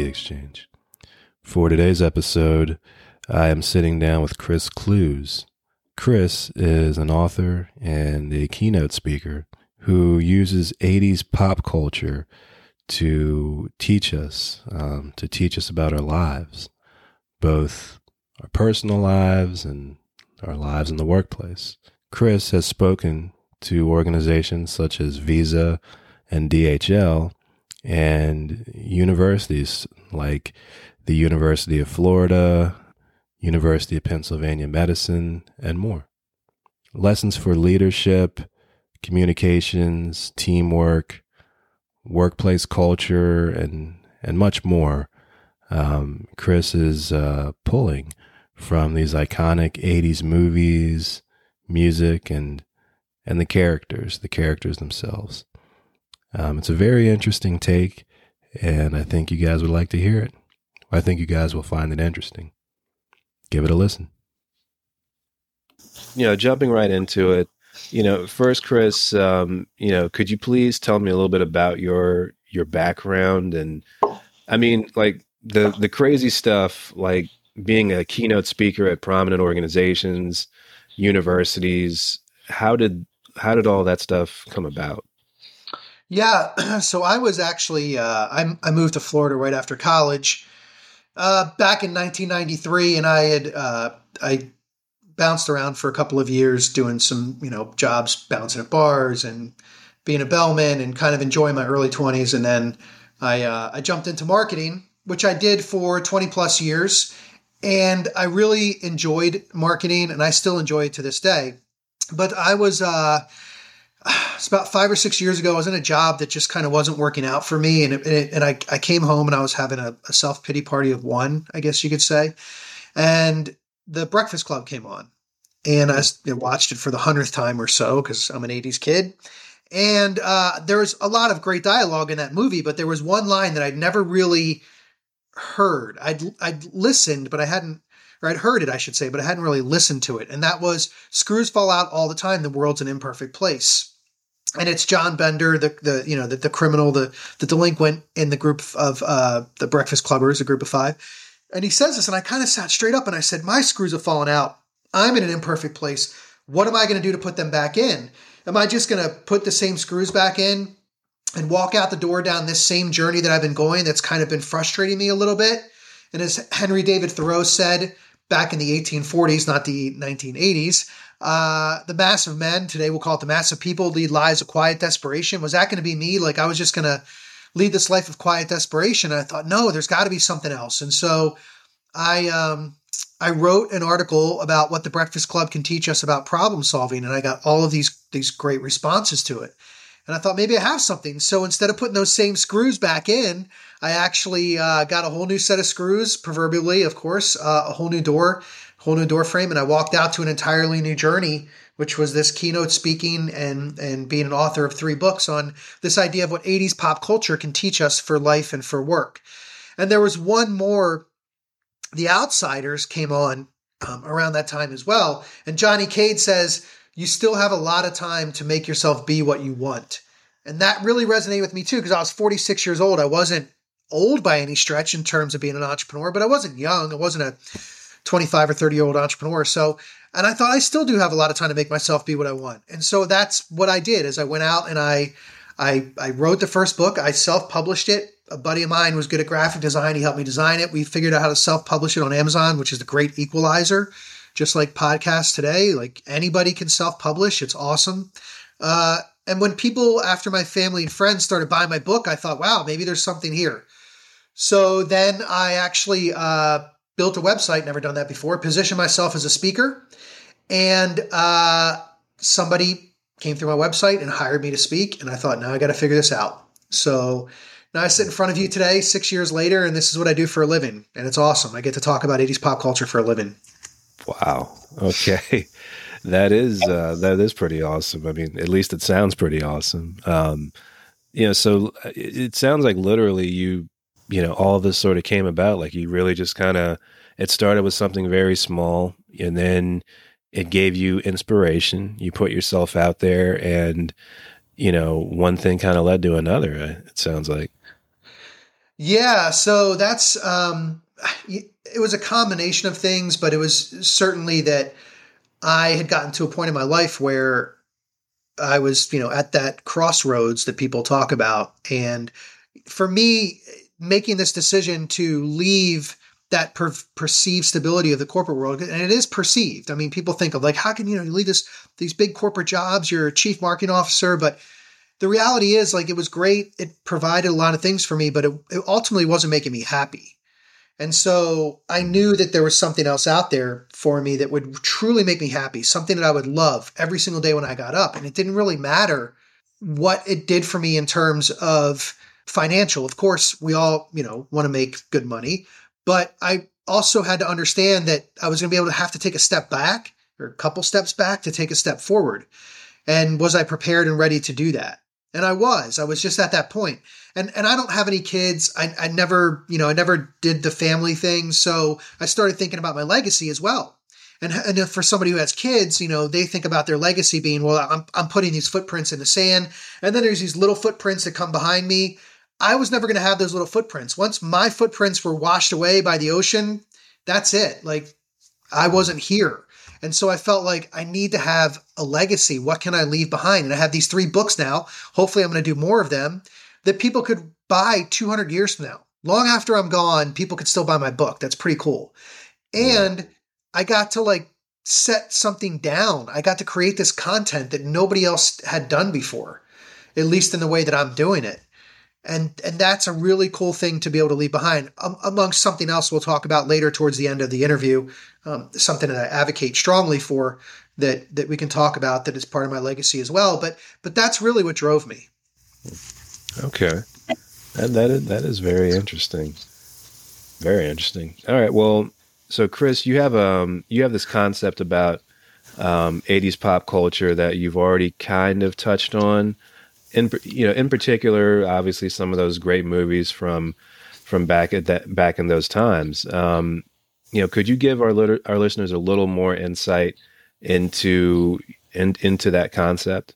Idea Exchange. For today's episode, I am sitting down with Chris Clews. Chris is an author and a keynote speaker who uses 80s pop culture to teach us, um, to teach us about our lives, both our personal lives and our lives in the workplace. Chris has spoken to organizations such as Visa and DHL and universities like the University of Florida, University of Pennsylvania Medicine, and more. Lessons for leadership, communications, teamwork, workplace culture, and, and much more. Um, Chris is uh, pulling from these iconic 80s movies, music, and and the characters, the characters themselves. Um, it's a very interesting take, and I think you guys would like to hear it. I think you guys will find it interesting. Give it a listen. You know, jumping right into it, you know, first, Chris, um, you know, could you please tell me a little bit about your your background and, I mean, like the the crazy stuff, like being a keynote speaker at prominent organizations, universities. How did how did all that stuff come about? Yeah, so I was actually uh, I, I moved to Florida right after college uh, back in 1993, and I had uh, I bounced around for a couple of years doing some you know jobs, bouncing at bars and being a bellman, and kind of enjoying my early 20s, and then I uh, I jumped into marketing, which I did for 20 plus years, and I really enjoyed marketing, and I still enjoy it to this day. But I was uh, it's about five or six years ago. I was in a job that just kind of wasn't working out for me, and it, and, I, I came home and I was having a, a self pity party of one, I guess you could say, and the Breakfast Club came on, and I watched it for the hundredth time or so because I'm an '80s kid. And uh, there was a lot of great dialogue in that movie, but there was one line that I'd never really heard. I'd I'd listened, but I hadn't or I'd heard it, I should say, but I hadn't really listened to it. And that was screws fall out all the time. The world's an imperfect place. And it's John Bender, the, the you know the, the criminal, the the delinquent in the group of uh, the Breakfast Clubbers, a group of five. And he says this, and I kind of sat straight up and I said, "My screws have fallen out. I'm in an imperfect place. What am I going to do to put them back in? Am I just going to put the same screws back in and walk out the door down this same journey that I've been going that's kind of been frustrating me a little bit. And as Henry David Thoreau said back in the 1840s, not the 1980s, uh, the mass of men, today we'll call it the mass of people, lead lives of quiet desperation. Was that going to be me? Like I was just going to lead this life of quiet desperation. And I thought, no, there's got to be something else. And so I, um, I wrote an article about what the Breakfast Club can teach us about problem solving, and I got all of these these great responses to it. And I thought maybe I have something. So instead of putting those same screws back in, I actually uh, got a whole new set of screws, proverbially, of course, uh, a whole new door, whole new door frame, and I walked out to an entirely new journey, which was this keynote speaking and and being an author of three books on this idea of what 80s pop culture can teach us for life and for work. And there was one more. The Outsiders came on um, around that time as well, and Johnny Cade says you still have a lot of time to make yourself be what you want. And that really resonated with me too, because I was 46 years old. I wasn't old by any stretch in terms of being an entrepreneur, but I wasn't young. I wasn't a 25 or 30 year old entrepreneur. So, and I thought I still do have a lot of time to make myself be what I want. And so that's what I did is I went out and I, I, I wrote the first book. I self-published it. A buddy of mine was good at graphic design. He helped me design it. We figured out how to self-publish it on Amazon, which is the great equalizer just like podcasts today. Like anybody can self publish, it's awesome. Uh, and when people, after my family and friends started buying my book, I thought, wow, maybe there's something here. So then I actually uh, built a website, never done that before, positioned myself as a speaker. And uh, somebody came through my website and hired me to speak. And I thought, now I got to figure this out. So now I sit in front of you today, six years later, and this is what I do for a living. And it's awesome. I get to talk about 80s pop culture for a living. Wow. Okay. that is uh, that is pretty awesome. I mean, at least it sounds pretty awesome. Um, you know, so uh, it, it sounds like literally you, you know, all this sort of came about. Like you really just kind of it started with something very small, and then it gave you inspiration. You put yourself out there, and you know, one thing kind of led to another. uh, It sounds like. Yeah, so that's um, it was a combination of things, but it was certainly that I had gotten to a point in my life where I was, you know, at that crossroads that people talk about, and for me, making this decision to leave that per- perceived stability of the corporate world, and it is perceived. I mean, people think of like, how can you know you leave this these big corporate jobs? You're a chief marketing officer, but the reality is like it was great. It provided a lot of things for me, but it, it ultimately wasn't making me happy. And so I knew that there was something else out there for me that would truly make me happy, something that I would love every single day when I got up. And it didn't really matter what it did for me in terms of financial. Of course, we all, you know, want to make good money, but I also had to understand that I was going to be able to have to take a step back or a couple steps back to take a step forward. And was I prepared and ready to do that? And I was. I was just at that point. And and I don't have any kids. I, I never, you know, I never did the family thing. So I started thinking about my legacy as well. And, and for somebody who has kids, you know, they think about their legacy being, well, I'm, I'm putting these footprints in the sand. And then there's these little footprints that come behind me. I was never going to have those little footprints. Once my footprints were washed away by the ocean, that's it. Like I wasn't here. And so I felt like I need to have a legacy. What can I leave behind? And I have these three books now. Hopefully, I'm going to do more of them that people could buy 200 years from now. Long after I'm gone, people could still buy my book. That's pretty cool. And I got to like set something down. I got to create this content that nobody else had done before, at least in the way that I'm doing it and and that's a really cool thing to be able to leave behind. Um, amongst something else we'll talk about later towards the end of the interview um, something that i advocate strongly for that that we can talk about that is part of my legacy as well but but that's really what drove me. Okay. That that is, that is very interesting. Very interesting. All right well so chris you have um you have this concept about um, 80s pop culture that you've already kind of touched on in you know in particular obviously some of those great movies from from back at that back in those times. Um, you know could you give our lit- our listeners a little more insight into in, into that concept?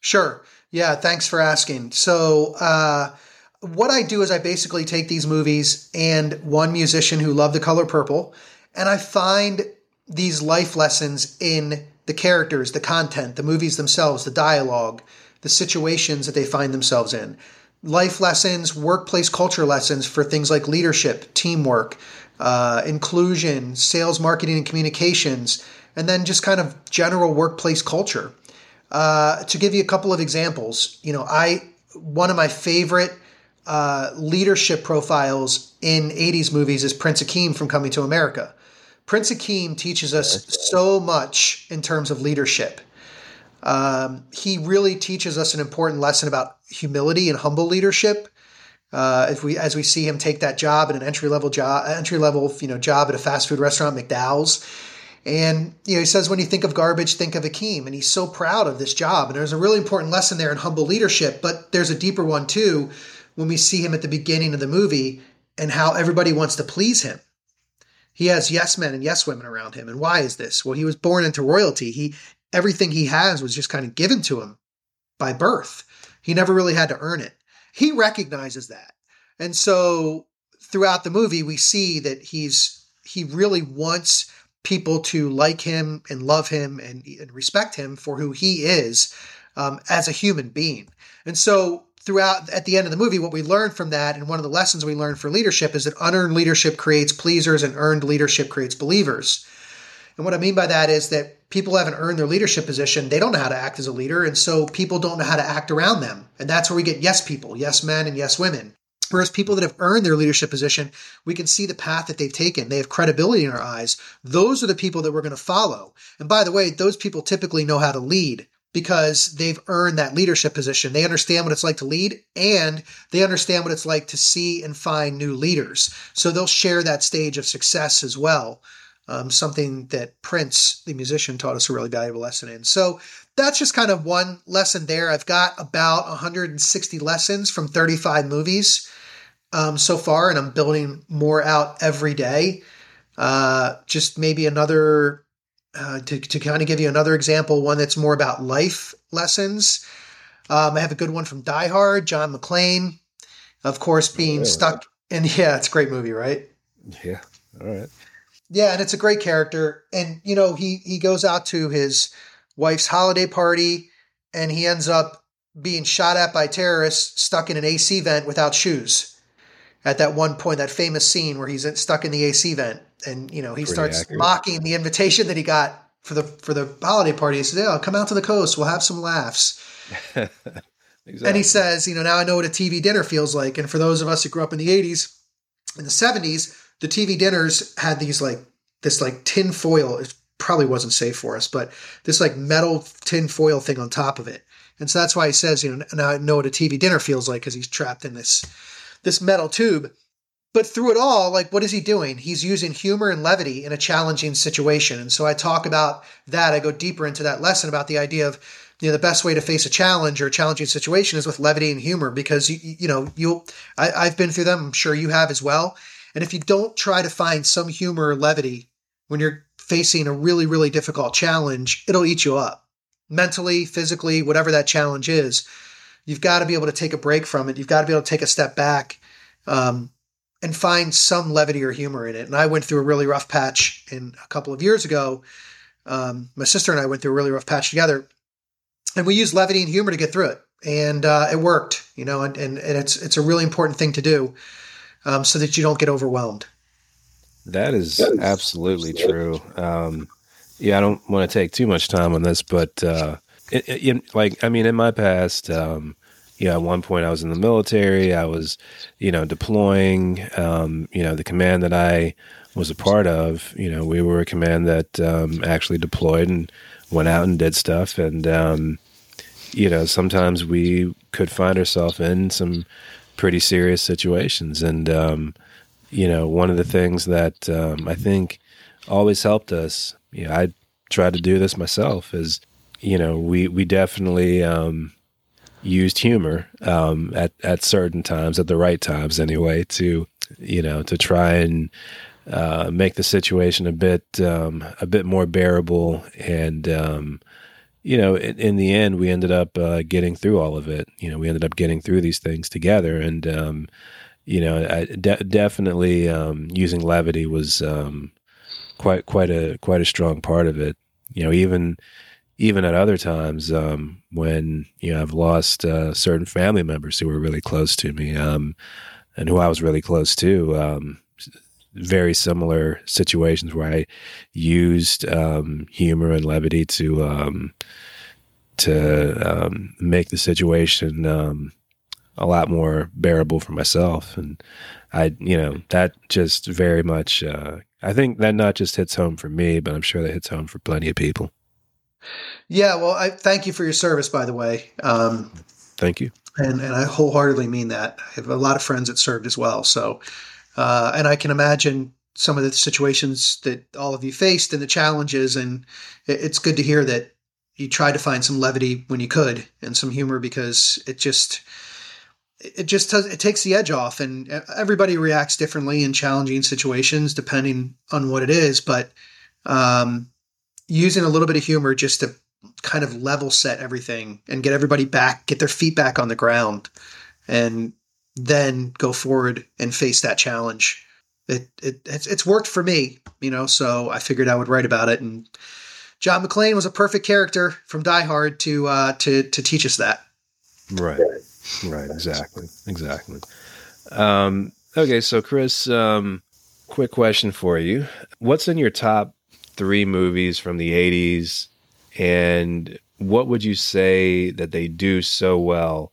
Sure. Yeah thanks for asking. So uh, what i do is i basically take these movies and one musician who loved the color purple and i find these life lessons in the characters the content the movies themselves the dialogue the situations that they find themselves in. Life lessons, workplace culture lessons for things like leadership, teamwork, uh, inclusion, sales, marketing, and communications, and then just kind of general workplace culture. Uh, to give you a couple of examples, you know, I one of my favorite uh, leadership profiles in 80s movies is Prince Akeem from Coming to America. Prince Akeem teaches us so much in terms of leadership. Um, he really teaches us an important lesson about humility and humble leadership. Uh, if we, as we see him take that job at an entry level job, entry level, you know, job at a fast food restaurant, McDowell's, and you know, he says, when you think of garbage, think of Akeem, and he's so proud of this job. And there's a really important lesson there in humble leadership, but there's a deeper one too when we see him at the beginning of the movie and how everybody wants to please him. He has yes men and yes women around him. And why is this? Well, he was born into royalty. He everything he has was just kind of given to him by birth. He never really had to earn it. He recognizes that. And so throughout the movie we see that he's he really wants people to like him and love him and, and respect him for who he is um, as a human being. And so throughout at the end of the movie what we learned from that and one of the lessons we learned for leadership is that unearned leadership creates pleasers and earned leadership creates believers and what I mean by that is that people haven't earned their leadership position. They don't know how to act as a leader. And so people don't know how to act around them. And that's where we get yes people, yes men, and yes women. Whereas people that have earned their leadership position, we can see the path that they've taken. They have credibility in our eyes. Those are the people that we're going to follow. And by the way, those people typically know how to lead because they've earned that leadership position. They understand what it's like to lead and they understand what it's like to see and find new leaders. So they'll share that stage of success as well um, something that Prince, the musician, taught us a really valuable lesson in. So that's just kind of one lesson there. I've got about 160 lessons from 35 movies um, so far, and I'm building more out every day. Uh, just maybe another, uh, to, to kind of give you another example, one that's more about life lessons. Um, I have a good one from Die Hard, John McClane, of course, being really? stuck. And yeah, it's a great movie, right? Yeah. All right. Yeah, and it's a great character. And you know, he he goes out to his wife's holiday party, and he ends up being shot at by terrorists, stuck in an AC vent without shoes. At that one point, that famous scene where he's stuck in the AC vent, and you know he Pretty starts accurate. mocking the invitation that he got for the for the holiday party. He says, "Yeah, come out to the coast. We'll have some laughs." exactly. And he says, "You know, now I know what a TV dinner feels like." And for those of us who grew up in the '80s, in the '70s, the TV dinners had these like this like tin foil. It probably wasn't safe for us, but this like metal tin foil thing on top of it. And so that's why he says, you know, now I know what a TV dinner feels like because he's trapped in this this metal tube. But through it all, like, what is he doing? He's using humor and levity in a challenging situation. And so I talk about that. I go deeper into that lesson about the idea of, you know, the best way to face a challenge or a challenging situation is with levity and humor because, you, you know, you'll, I, I've been through them. I'm sure you have as well. And if you don't try to find some humor or levity when you're facing a really, really difficult challenge, it'll eat you up mentally, physically, whatever that challenge is. You've got to be able to take a break from it. You've got to be able to take a step back. Um, and find some levity or humor in it. And I went through a really rough patch in a couple of years ago. Um, my sister and I went through a really rough patch together, and we used levity and humor to get through it, and uh, it worked. You know, and, and, and it's it's a really important thing to do, um, so that you don't get overwhelmed. That is, that is absolutely true. Um, yeah, I don't want to take too much time on this, but uh, it, it, like I mean, in my past, um, you know, at one point I was in the military. I was, you know, deploying. Um, you know, the command that I was a part of, you know, we were a command that um, actually deployed and went out and did stuff. And, um, you know, sometimes we could find ourselves in some pretty serious situations. And, um, you know, one of the things that um, I think always helped us, you know, I tried to do this myself is, you know, we, we definitely, um, used humor um, at at certain times, at the right times anyway, to you know to try and uh, make the situation a bit um, a bit more bearable. And um, you know, in, in, the end, we ended up uh, getting through all of it. You know, we ended up getting through these things together, and um, you know, I de- definitely um, using levity was um, quite quite a quite a strong part of it. You know, even even at other times um, when you know I've lost uh, certain family members who were really close to me um, and who I was really close to. Um, very similar situations where I used um, humor and levity to um, to um, make the situation a lot more bearable for myself, and I, you know, that just very much. Uh, I think that not just hits home for me, but I'm sure that hits home for plenty of people. Yeah, well, I thank you for your service, by the way. Um, thank you, and and I wholeheartedly mean that. I have a lot of friends that served as well, so uh, and I can imagine some of the situations that all of you faced and the challenges, and it's good to hear that you tried to find some levity when you could and some humor because it just it just does, it takes the edge off and everybody reacts differently in challenging situations depending on what it is but um, using a little bit of humor just to kind of level set everything and get everybody back, get their feet back on the ground, and then go forward and face that challenge. It, it it's, it's worked for me, you know. So I figured I would write about it. And John McClane was a perfect character from Die Hard to uh, to to teach us that. Right, right, exactly, exactly. Um, okay, so Chris, um, quick question for you: What's in your top three movies from the 80s and what would you say that they do so well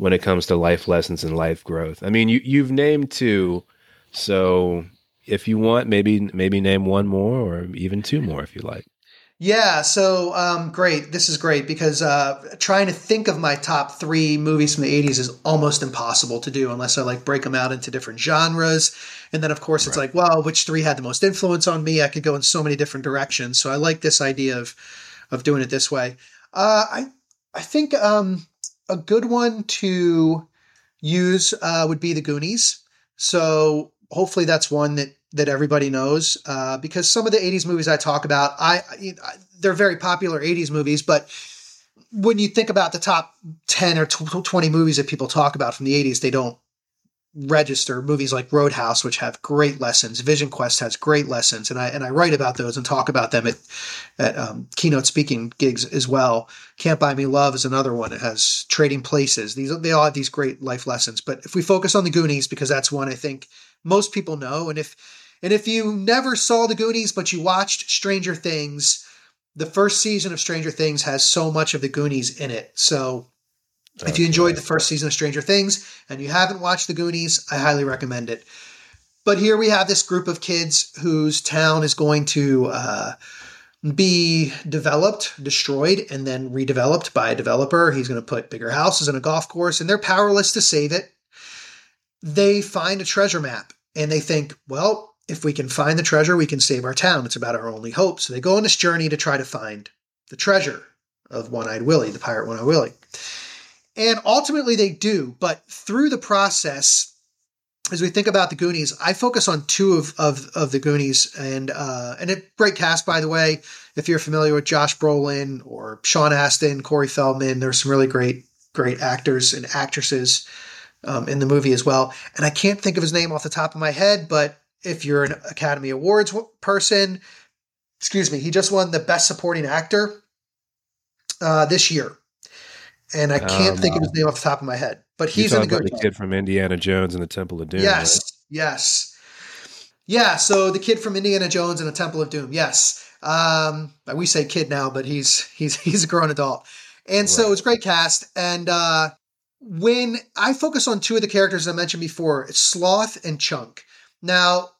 when it comes to life lessons and life growth? I mean, you you've named two, so if you want, maybe maybe name one more or even two more if you like. Yeah, so um, great. This is great because uh, trying to think of my top three movies from the 80s is almost impossible to do unless I like break them out into different genres. And then, of course, it's right. like, well, which three had the most influence on me? I could go in so many different directions. So I like this idea of of doing it this way. Uh, I I think um, a good one to use uh, would be the Goonies. So hopefully that's one that that everybody knows uh, because some of the 80s movies I talk about, I, I they're very popular 80s movies, but when you think about the top 10 or 20 movies that people talk about from the 80s, they don't register movies like Roadhouse, which have great lessons. Vision Quest has great lessons, and I and I write about those and talk about them at at um, keynote speaking gigs as well. Can't Buy Me Love is another one. It has Trading Places. These they all have these great life lessons. But if we focus on the Goonies, because that's one I think most people know, and if and if you never saw the Goonies but you watched Stranger Things, the first season of Stranger Things has so much of the Goonies in it. So if you enjoyed the first season of Stranger Things and you haven't watched The Goonies, I highly recommend it. But here we have this group of kids whose town is going to uh, be developed, destroyed, and then redeveloped by a developer. He's going to put bigger houses and a golf course, and they're powerless to save it. They find a treasure map and they think, well, if we can find the treasure, we can save our town. It's about our only hope. So they go on this journey to try to find the treasure of One Eyed Willie, the pirate One Eyed Willie. And ultimately they do, but through the process, as we think about the Goonies, I focus on two of of, of the Goonies, and uh, and a great cast, by the way. If you're familiar with Josh Brolin or Sean Astin, Corey Feldman, there's some really great great actors and actresses um, in the movie as well. And I can't think of his name off the top of my head, but if you're an Academy Awards person, excuse me, he just won the Best Supporting Actor uh, this year and I can't um, think of his name off the top of my head. But he's in the good. The kid from Indiana Jones and the Temple of Doom. Yes, right? yes, yeah. So the kid from Indiana Jones and the Temple of Doom. Yes, um, we say kid now, but he's he's he's a grown adult, and right. so it's great cast. And uh, when I focus on two of the characters I mentioned before, it's Sloth and Chunk. Now,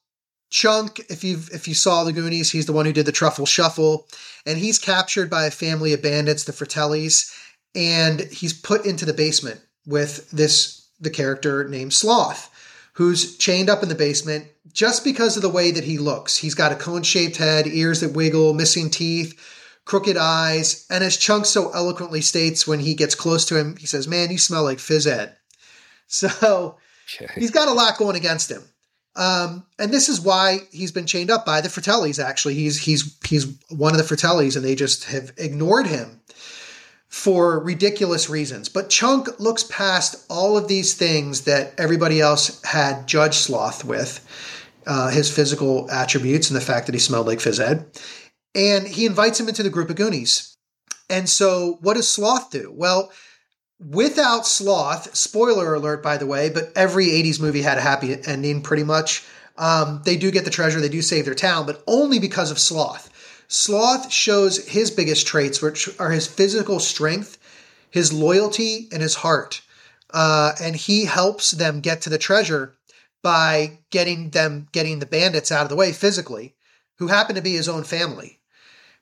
Chunk, if you if you saw the Goonies, he's the one who did the Truffle Shuffle, and he's captured by a family of bandits, the Fratellis and he's put into the basement with this the character named Sloth, who's chained up in the basement just because of the way that he looks. He's got a cone-shaped head, ears that wiggle, missing teeth, crooked eyes, and as Chunk so eloquently states when he gets close to him, he says, "Man, you smell like Phys Ed." So okay. he's got a lot going against him. Um, and this is why he's been chained up by the Fratellis. Actually, he's he's he's one of the Fratellis, and they just have ignored him for ridiculous reasons. But Chunk looks past all of these things that everybody else had judged Sloth with uh, his physical attributes and the fact that he smelled like phys ed. And he invites him into the group of Goonies. And so, what does Sloth do? Well, without Sloth, spoiler alert, by the way, but every 80s movie had a happy ending pretty much. Um, they do get the treasure, they do save their town, but only because of Sloth. Sloth shows his biggest traits, which are his physical strength, his loyalty, and his heart. Uh, and he helps them get to the treasure by getting them getting the bandits out of the way physically, who happen to be his own family,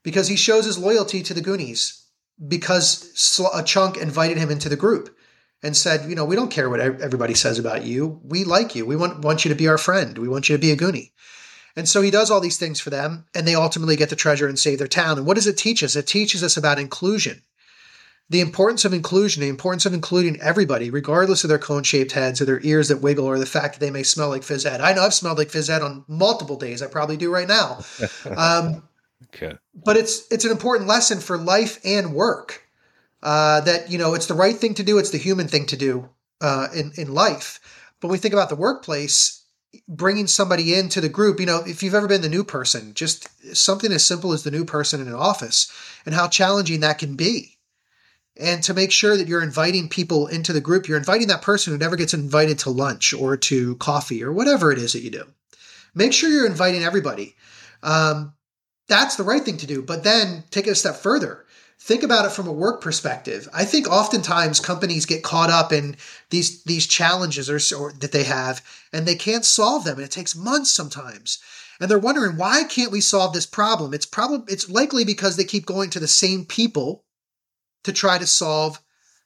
because he shows his loyalty to the Goonies because a chunk invited him into the group and said, you know, we don't care what everybody says about you. We like you. We want want you to be our friend. We want you to be a Goonie. And so he does all these things for them, and they ultimately get the treasure and save their town. And what does it teach us? It teaches us about inclusion. The importance of inclusion, the importance of including everybody, regardless of their cone shaped heads or their ears that wiggle or the fact that they may smell like phys ed. I know I've smelled like phys ed on multiple days. I probably do right now. Um, okay. But it's it's an important lesson for life and work. Uh, that you know, it's the right thing to do. It's the human thing to do uh, in in life. But when we think about the workplace, bringing somebody into the group, you know, if you've ever been the new person, just something as simple as the new person in an office and how challenging that can be. And to make sure that you're inviting people into the group, you're inviting that person who never gets invited to lunch or to coffee or whatever it is that you do. Make sure you're inviting everybody. Um, that's the right thing to do. But then take it a step further think about it from a work perspective. I think oftentimes companies get caught up in these these challenges or, or, that they have, and they can't solve them, and it takes months sometimes. And they're wondering why can't we solve this problem? It's probably it's likely because they keep going to the same people to try to solve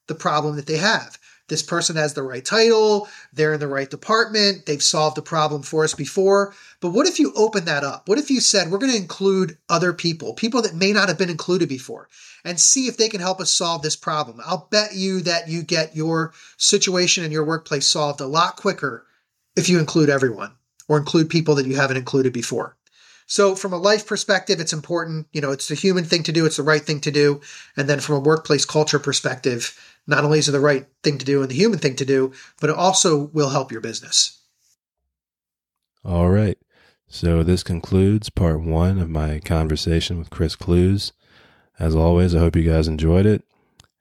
the problem that they have. This person has the right title, they're in the right department, they've solved the problem for us before. But what if you open that up? What if you said, we're going to include other people, people that may not have been included before? and see if they can help us solve this problem. I'll bet you that you get your situation in your workplace solved a lot quicker if you include everyone or include people that you haven't included before. So, from a life perspective, it's important. You know, it's the human thing to do, it's the right thing to do. And then from a workplace culture perspective, not only is it the right thing to do and the human thing to do, but it also will help your business. All right. So, this concludes part one of my conversation with Chris Clews. As always, I hope you guys enjoyed it.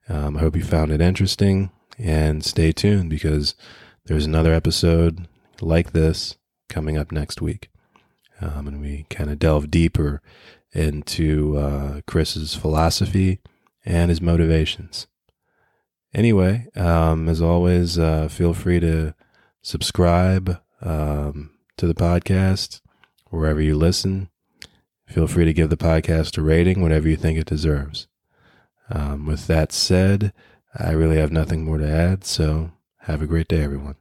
Um, I hope you found it interesting and stay tuned because there's another episode like this coming up next week. Um, and we kind of delve deeper into uh, Chris's philosophy and his motivations. Anyway, um, as always, uh, feel free to subscribe um, to the podcast wherever you listen. Feel free to give the podcast a rating, whatever you think it deserves. Um, with that said, I really have nothing more to add, so have a great day, everyone.